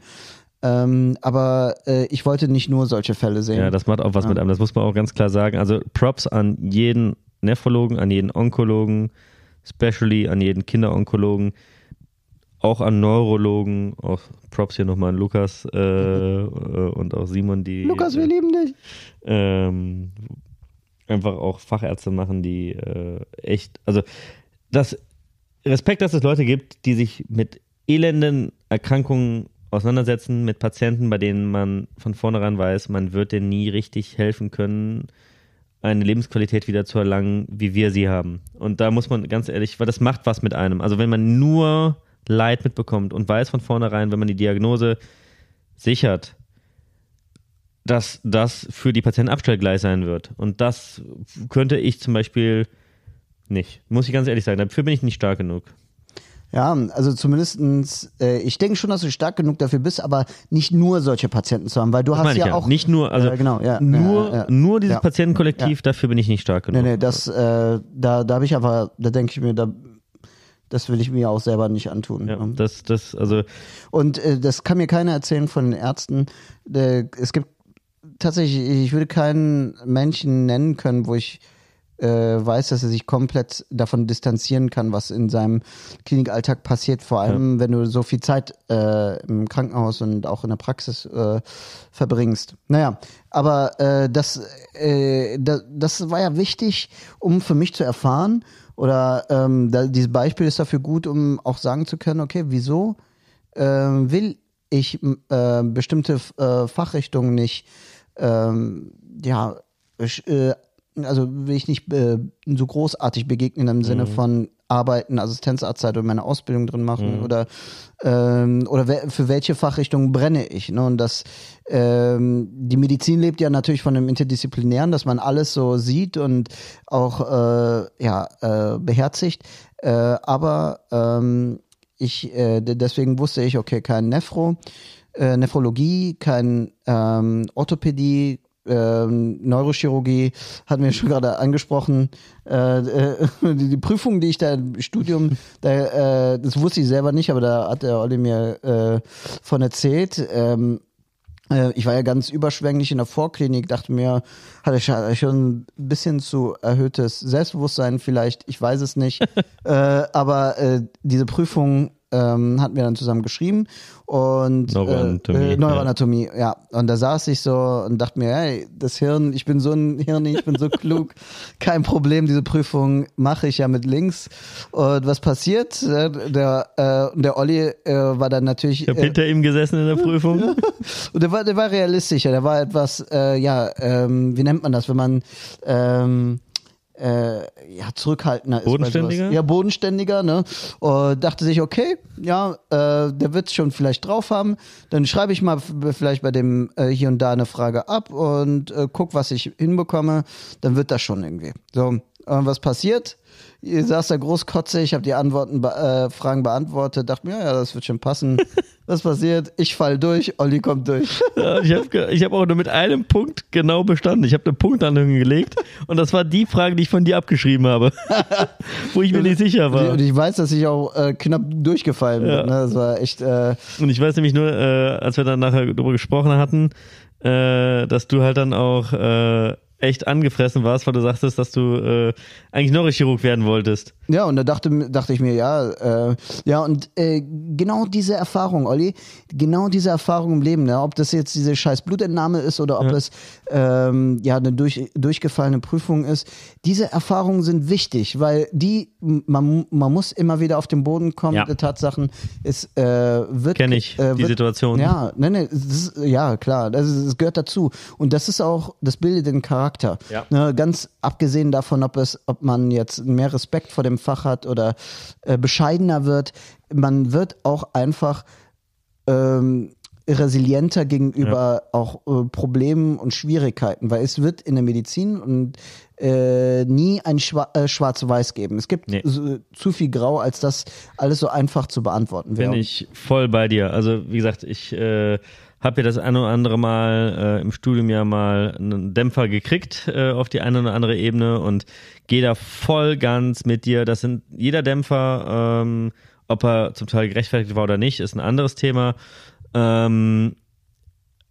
Ähm, aber äh, ich wollte nicht nur solche Fälle sehen. Ja, das macht auch was mit einem. Das muss man auch ganz klar sagen. Also Props an jeden Nephrologen, an jeden Onkologen, especially an jeden Kinderonkologen, auch an Neurologen, auch Props hier nochmal an Lukas äh, äh, und auch Simon, die Lukas, wir lieben dich. ähm, einfach auch Fachärzte machen, die äh, echt, also das Respekt, dass es Leute gibt, die sich mit elenden Erkrankungen auseinandersetzen, mit Patienten, bei denen man von vornherein weiß, man wird denen nie richtig helfen können, eine Lebensqualität wieder zu erlangen, wie wir sie haben. Und da muss man ganz ehrlich, weil das macht was mit einem. Also wenn man nur Leid mitbekommt und weiß von vornherein, wenn man die Diagnose sichert, dass das für die Patienten Abstellgleis sein wird. Und das könnte ich zum Beispiel nicht. Muss ich ganz ehrlich sagen. Dafür bin ich nicht stark genug. Ja, also zumindestens, äh, ich denke schon, dass du stark genug dafür bist, aber nicht nur solche Patienten zu haben, weil du Das hast ja, ja. auch. Nicht nur, also Ja, genau, ja, nur, ja, nur dieses. Patientenkollektiv, dafür bin ich nicht stark genug. Nee, nee, das, äh, da, da habe ich aber, da denke ich mir, da, das will ich mir auch selber nicht antun. ja, ne? das, das, also, Und äh, das kann mir keiner erzählen von den Ärzten. Äh, es gibt tatsächlich, ich würde keinen Menschen nennen können, wo ich äh, weiß, dass er sich komplett davon distanzieren kann, was in seinem Klinikalltag passiert. Vor allem, wenn du so viel Zeit äh, im Krankenhaus und auch in der Praxis äh, verbringst. Naja, aber äh, das, äh, da, das war ja wichtig, um für mich zu erfahren. Oder ähm, da, dieses Beispiel ist dafür gut, um auch sagen zu können, okay, wieso ähm, will ich äh, bestimmte äh, Fachrichtungen nicht, ähm, ja, äh, also will ich nicht äh, so großartig begegnen im Sinne von Arbeiten, Assistenzarztzeit und meine Ausbildung drin machen oder ähm, oder we für welche Fachrichtung brenne ich. Ne? Und das ähm, die Medizin lebt ja natürlich von dem Interdisziplinären, dass man alles so sieht und auch äh, ja äh, beherzigt. Äh, aber ähm, ich äh, de- deswegen wusste ich, okay, kein Nephro, äh, Nephrologie, kein ähm, Orthopädie, ähm, Neurochirurgie, hatten wir schon gerade angesprochen. Äh, äh, die, die Prüfung, die ich da im Studium, da, äh, das wusste ich selber nicht, aber da hat der Olli mir äh, von erzählt. Ähm, äh, ich war ja ganz überschwänglich in der Vorklinik, dachte mir, hatte ich schon ein bisschen zu erhöhtes Selbstbewusstsein vielleicht, ich weiß es nicht. äh, aber diese Prüfung ähm, hatten wir dann zusammen geschrieben und Neuroanatomie, äh, äh, Neuroanatomie, ja. Und da saß ich so und dachte mir, hey, das Hirn, ich bin so ein Hirn, ich bin so klug, kein Problem, diese Prüfung mache ich ja mit links. Und was passiert? Äh, Der, äh, der Olli äh, war dann natürlich ich habe äh, hinter ihm gesessen in der Prüfung. und der war, der war realistischer, der war etwas, äh, ja, ähm, wie nennt man das, wenn man ähm, äh, ja, zurückhaltender ist. Bodenständiger? Ja, bodenständiger, ne? Und dachte sich, okay, ja, äh, der wird schon vielleicht drauf haben. Dann schreibe ich mal vielleicht bei dem äh, hier und da eine Frage ab und äh, guck, was ich hinbekomme. Dann wird das schon irgendwie. So, und was passiert? Ihr saß da großkotzig, ich habe die Antworten, äh, Fragen beantwortet, dachte mir, ja, ja, das wird schon passen. Was passiert? Ich fall durch, Olli kommt durch. Ja, ich habe ich hab auch nur mit einem Punkt genau bestanden. Ich habe eine Punktlandung gelegt und das war die Frage, die ich von dir abgeschrieben habe, wo ich mir nicht sicher Und war. ich weiß, dass ich auch äh, knapp durchgefallen bin. Ja. Ne? Das war echt. Äh, Und ich weiß nämlich nur, äh, als wir dann nachher darüber gesprochen hatten, äh, dass du halt dann auch äh, echt angefressen warst, weil du sagtest, dass du äh, eigentlich Neurochirurg werden wolltest. Ja, und da dachte, dachte ich mir, ja, äh, ja, und äh, genau diese Erfahrung, Olli, genau diese Erfahrung im Leben, ne, ob das jetzt diese scheiß Blutentnahme ist oder ob ja. es ähm, ja eine durch, durchgefallene Prüfung ist, diese Erfahrungen sind wichtig, weil die, man, man muss immer wieder auf den Boden kommen, ja. Tatsachen, es äh, wird. Kenne ich, äh, wird, die Situation. Ja, ne, ne, ist, ja, klar, das, ist, das gehört dazu. Und das ist auch, das bildet den Charakter. Ja. Ne, ganz abgesehen davon, ob es, ob man jetzt mehr Respekt vor dem Fach hat oder äh, bescheidener wird, man wird auch einfach ähm, resilienter gegenüber ja. auch äh, Problemen und Schwierigkeiten, weil es wird in der Medizin und äh, nie ein Schwa äh, Schwarz-Weiß geben. Es gibt nee. so, zu viel Grau, als das alles so einfach zu beantworten wäre. Bin ich voll bei dir. Also wie gesagt, ich äh, habe ja das ein oder andere Mal äh, im Studium ja mal einen Dämpfer gekriegt äh, auf die eine oder andere Ebene und gehe da voll ganz mit dir. Das sind jeder Dämpfer, ähm, ob er zum Teil gerechtfertigt war oder nicht, ist ein anderes Thema. Ähm,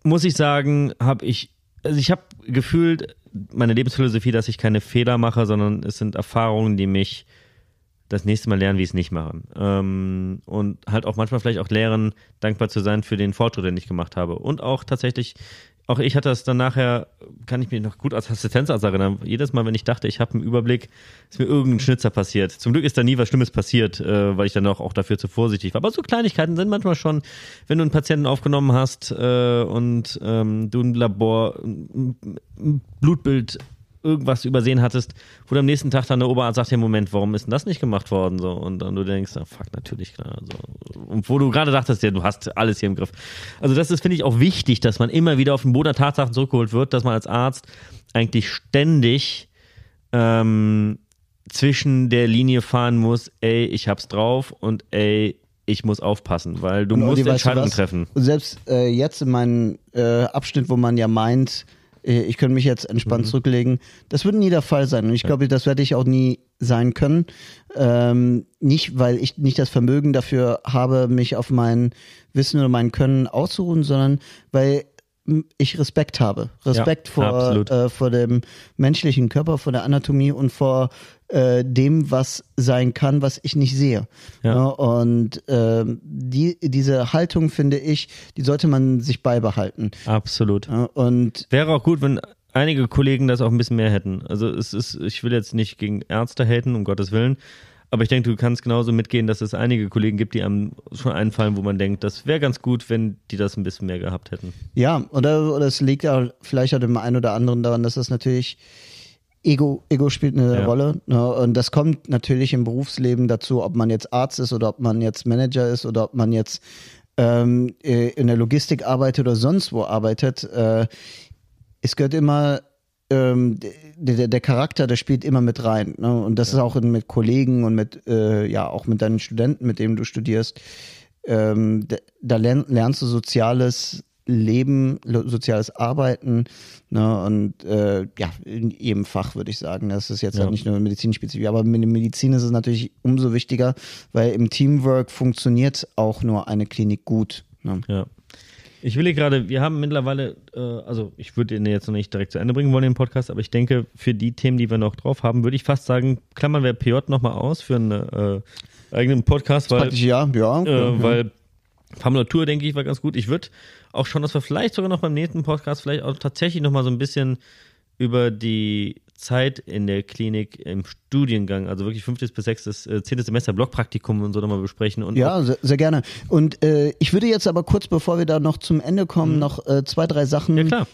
muss ich sagen, habe ich, also ich habe gefühlt meine Lebensphilosophie, dass ich keine Fehler mache, sondern es sind Erfahrungen, die mich das nächste Mal lernen, wie ich es nicht mache. Ähm, und halt auch manchmal vielleicht auch lehren, dankbar zu sein für den Fortschritt, den ich gemacht habe. Und auch tatsächlich, auch ich hatte das dann nachher, kann ich mich noch gut als Assistenzarzt erinnern. Jedes Mal, wenn ich dachte, ich habe einen Überblick, ist mir irgendein Schnitzer passiert. Zum Glück ist da nie was Schlimmes passiert, äh, weil ich dann auch, auch dafür zu vorsichtig war. Aber so Kleinigkeiten sind manchmal schon, wenn du einen Patienten aufgenommen hast äh, und ähm, du ein Labor, ein Blutbild irgendwas übersehen hattest, wo du am nächsten Tag dann der Oberarzt sagt, ja Moment, warum ist denn das nicht gemacht worden? So, und dann du denkst, ah, fuck, natürlich, klar. So. Und wo du gerade dachtest, ja, du hast alles hier im Griff. Also das ist, finde ich, auch wichtig, dass man immer wieder auf den Boden der Tatsachen zurückgeholt wird, dass man als Arzt eigentlich ständig ähm, zwischen der Linie fahren muss, ey, ich hab's drauf und ey, ich muss aufpassen, weil du und musst Entscheidungen treffen. Und selbst äh, jetzt in meinem äh, Abschnitt, wo man ja meint, ich könnte mich jetzt entspannt mhm. zurücklegen. Das wird nie der Fall sein. Und ich glaube, das werde ich auch nie sein können. Ähm, nicht, weil ich nicht das Vermögen dafür habe, mich auf mein Wissen oder mein Können auszuruhen, sondern weil ich Respekt habe. Respekt ja, vor, äh, vor dem menschlichen Körper, vor der Anatomie und vor äh, dem, was sein kann, was ich nicht sehe. Ja. ja und äh, die, diese Haltung, finde ich, die sollte man sich beibehalten. Absolut. Ja, und Wäre auch gut, wenn einige Kollegen das auch ein bisschen mehr hätten. Also es ist, ich will jetzt nicht gegen Ärzte haten, um Gottes Willen. Aber ich denke, du kannst genauso mitgehen, dass es einige Kollegen gibt, die einem schon einfallen, wo man denkt, das wäre ganz gut, wenn die das ein bisschen mehr gehabt hätten. Ja, oder, oder es liegt ja vielleicht auch dem einen oder anderen daran, dass das natürlich Ego, Ego spielt eine ja. Rolle. Ne? Und das kommt natürlich im Berufsleben dazu, ob man jetzt Arzt ist oder ob man jetzt Manager ist oder ob man jetzt ähm, äh, in der Logistik arbeitet oder sonst wo arbeitet. Äh, es gehört immer ähm, der, der Charakter, der spielt immer mit rein. Ne? Und das ja. ist auch mit Kollegen und mit, äh, ja, auch mit deinen Studenten, mit denen du studierst. Ähm, da lern, lernst du soziales Leben, soziales Arbeiten ne, und äh, ja, in jedem Fach würde ich sagen. Das ist jetzt ja. halt nicht nur medizinspezifisch, aber mit der Medizin ist es natürlich umso wichtiger, weil im Teamwork funktioniert auch nur eine Klinik gut. Ne? Ja. Ich will hier gerade, wir haben mittlerweile, äh, also ich würde den jetzt noch nicht direkt zu Ende bringen wollen, den Podcast, aber ich denke, für die Themen, die wir noch drauf haben, würde ich fast sagen, klammern wir PJ nochmal aus für einen äh, eigenen Podcast, weil, ja, ja, äh, ja, weil Formulatur, denke ich, war ganz gut. Ich würde auch schon, dass wir vielleicht sogar noch beim nächsten Podcast vielleicht auch tatsächlich nochmal so ein bisschen über die Zeit in der Klinik im Studiengang, also wirklich fünftes bis sechstes, äh, zehntes Semester Blockpraktikum und so nochmal besprechen. Und ja, sehr, sehr, gerne. Und äh, ich würde jetzt aber kurz, bevor wir da noch zum Ende kommen, mhm. noch äh, zwei, drei Sachen ja,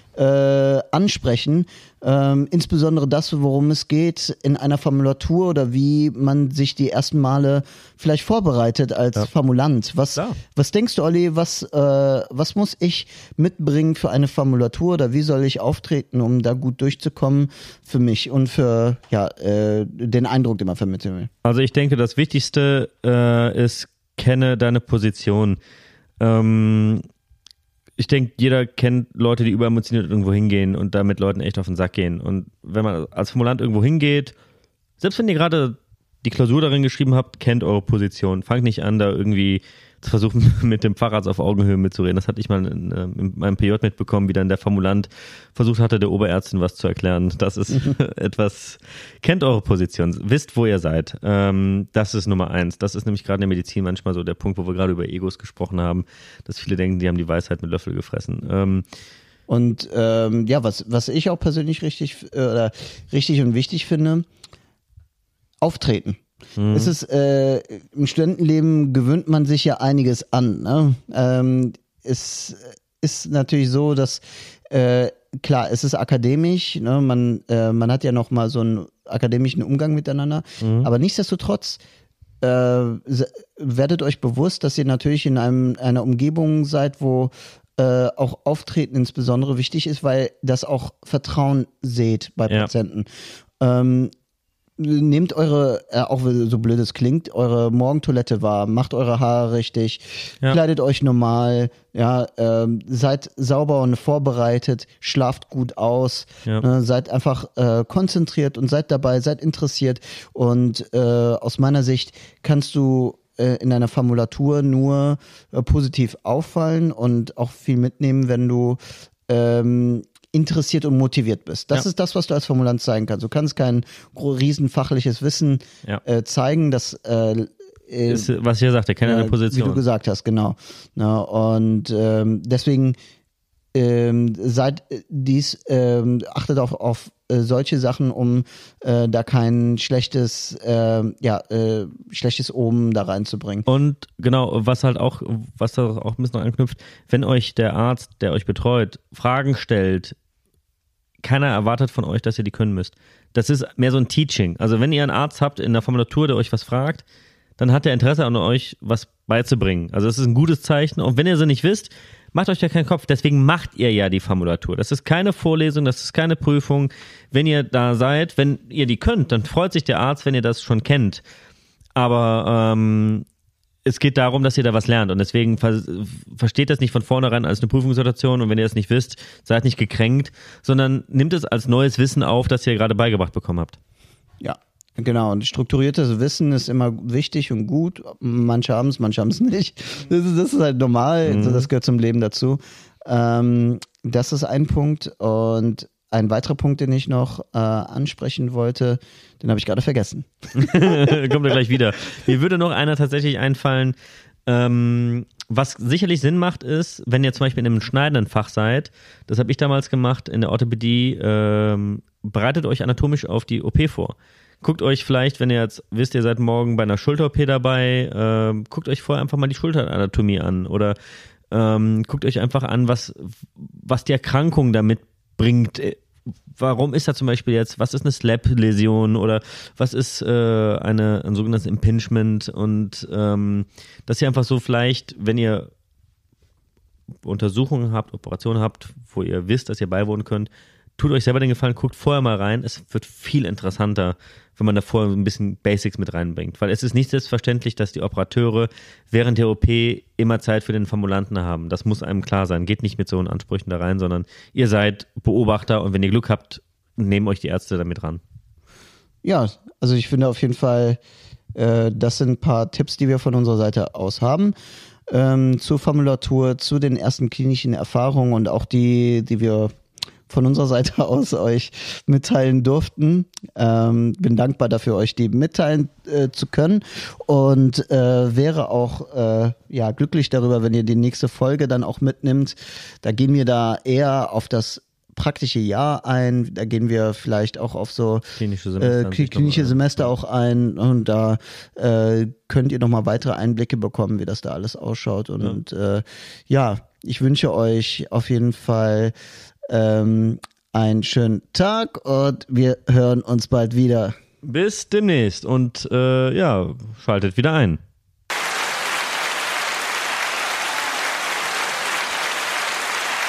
äh, ansprechen. Ähm, insbesondere das, worum es geht in einer Formulatur oder wie man sich die ersten Male vielleicht vorbereitet als ja. Formulant. Was, was denkst du, Olli, was, äh, was muss ich mitbringen für eine Formulatur oder wie soll ich auftreten, um da gut durchzukommen für mich und für ja, äh, den Eindruck, den man vermitteln will? Also ich denke, das Wichtigste äh, ist, kenne deine Position. Ähm, ich denke, jeder kennt Leute, die überemotioniert irgendwo hingehen und damit Leuten echt auf den Sack gehen. Und wenn man als Formulant irgendwo hingeht, selbst wenn ihr gerade die Klausur darin geschrieben habt, kennt eure Position. Fangt nicht an, da irgendwie zu versuchen, mit dem Facharzt auf Augenhöhe mitzureden. Das hatte ich mal in, äh, in meinem PJ mitbekommen, wie dann der Formulant versucht hatte, der Oberärztin was zu erklären. Das ist etwas, kennt eure Position, wisst, wo ihr seid. Ähm, das ist Nummer eins. Das ist nämlich gerade in der Medizin manchmal so der Punkt, wo wir gerade über Egos gesprochen haben, dass viele denken, die haben die Weisheit mit Löffel gefressen. Ähm, und ähm, ja, was, was ich auch persönlich richtig, äh, richtig und wichtig finde, auftreten. Mhm. Es ist, äh, im Studentenleben gewöhnt man sich ja einiges an. Ne? Ähm, es ist natürlich so, dass äh, klar, es ist akademisch, ne? man, äh, man hat ja noch mal so einen akademischen Umgang miteinander, mhm. aber nichtsdestotrotz äh, werdet euch bewusst, dass ihr natürlich in einem, einer Umgebung seid, wo äh, auch Auftreten insbesondere wichtig ist, weil das auch Vertrauen seht bei ja. Patienten. Ähm, nehmt eure, äh, auch so blöd es klingt, eure Morgentoilette wahr, macht eure Haare richtig, ja. kleidet euch normal, ja, ähm, seid sauber und vorbereitet, schlaft gut aus, ja. ne, seid einfach äh, konzentriert und seid dabei, seid interessiert und äh, aus meiner Sicht kannst du äh, in deiner Formulatur nur äh, positiv auffallen und auch viel mitnehmen, wenn du ähm, interessiert und motiviert bist. Das ja. ist das, was du als Formulant zeigen kannst. Du kannst kein riesenfachliches Wissen ja. äh, zeigen, das äh, äh ist, was ich ja sagte, keine äh, Position. Wie du gesagt hast, genau. Na, und ähm, deswegen ähm, seid dies, ähm, achtet auch auf äh, solche Sachen, um äh, da kein schlechtes, äh, ja, äh, schlechtes Omen da reinzubringen. Und genau, was halt auch, was da auch ein bisschen anknüpft, wenn euch der Arzt, der euch betreut, Fragen stellt, keiner erwartet von euch, dass ihr die können müsst. Das ist mehr so ein Teaching. Also wenn ihr einen Arzt habt in der Formulatur, der euch was fragt, dann hat er Interesse an euch, was beizubringen. Also das ist ein gutes Zeichen. Und wenn ihr sie nicht wisst, macht euch ja keinen Kopf. Deswegen macht ihr ja die Formulatur. Das ist keine Vorlesung, das ist keine Prüfung. Wenn ihr da seid, wenn ihr die könnt, dann freut sich der Arzt, wenn ihr das schon kennt. Aber ähm, es geht darum, dass ihr da was lernt und deswegen ver versteht das nicht von vornherein als eine Prüfungssituation und wenn ihr es nicht wisst, seid nicht gekränkt, sondern nimmt es als neues Wissen auf, das ihr gerade beigebracht bekommen habt. Ja, Genau, und strukturiertes Wissen ist immer wichtig und gut. Manche haben es, manche haben es nicht. Das ist, das ist, halt normal, mhm. das gehört zum Leben dazu. Ähm, das ist ein Punkt. Und ein weiterer Punkt, den ich noch äh, ansprechen wollte, den habe ich gerade vergessen. Kommt er gleich wieder. Mir würde noch einer tatsächlich einfallen, ähm, was sicherlich Sinn macht, ist, wenn ihr zum Beispiel in einem schneidenden Fach seid, das habe ich damals gemacht in der Orthopädie, ähm, bereitet euch anatomisch auf die OP vor. Guckt euch vielleicht, wenn ihr jetzt wisst, ihr seid morgen bei einer Schulter-OP dabei, äh, guckt euch vorher einfach mal die Schulteranatomie an oder ähm, guckt euch einfach an, was, was die Erkrankung damit bringt. Warum ist da zum Beispiel jetzt, was ist eine Slap-Läsion oder was ist äh, eine, ein sogenanntes Impingement und ähm, dass ihr einfach so vielleicht, wenn ihr Untersuchungen habt, Operationen habt, wo ihr wisst, dass ihr beiwohnen könnt, tut euch selber den Gefallen, guckt vorher mal rein. Es wird viel interessanter, wenn man da vorher ein bisschen Basics mit reinbringt. Weil es ist nicht selbstverständlich, dass die Operateure während der OP immer Zeit für den Formulanten haben. Das muss einem klar sein. Geht nicht mit so einen Ansprüchen da rein, sondern ihr seid Beobachter und wenn ihr Glück habt, nehmen euch die Ärzte damit ran. Ja, also ich finde auf jeden Fall, äh, das sind ein paar Tipps, die wir von unserer Seite aus haben. Ähm, zur Formulatur, zu den ersten klinischen Erfahrungen und auch die, die wir von unserer Seite aus euch mitteilen durften. Ähm, bin dankbar dafür, euch die mitteilen äh, zu können und äh, wäre auch äh, ja glücklich darüber, wenn ihr die nächste Folge dann auch mitnimmt. Da gehen wir da eher auf das praktische Jahr ein. Da gehen wir vielleicht auch auf so klinische Semester, äh, klinische Semester auch ein und da äh, könnt ihr nochmal weitere Einblicke bekommen, wie das da alles ausschaut. Und ja, äh, ja ich wünsche euch auf jeden Fall ähm, einen schönen Tag und wir hören uns bald wieder. Bis demnächst und äh, ja, schaltet wieder ein.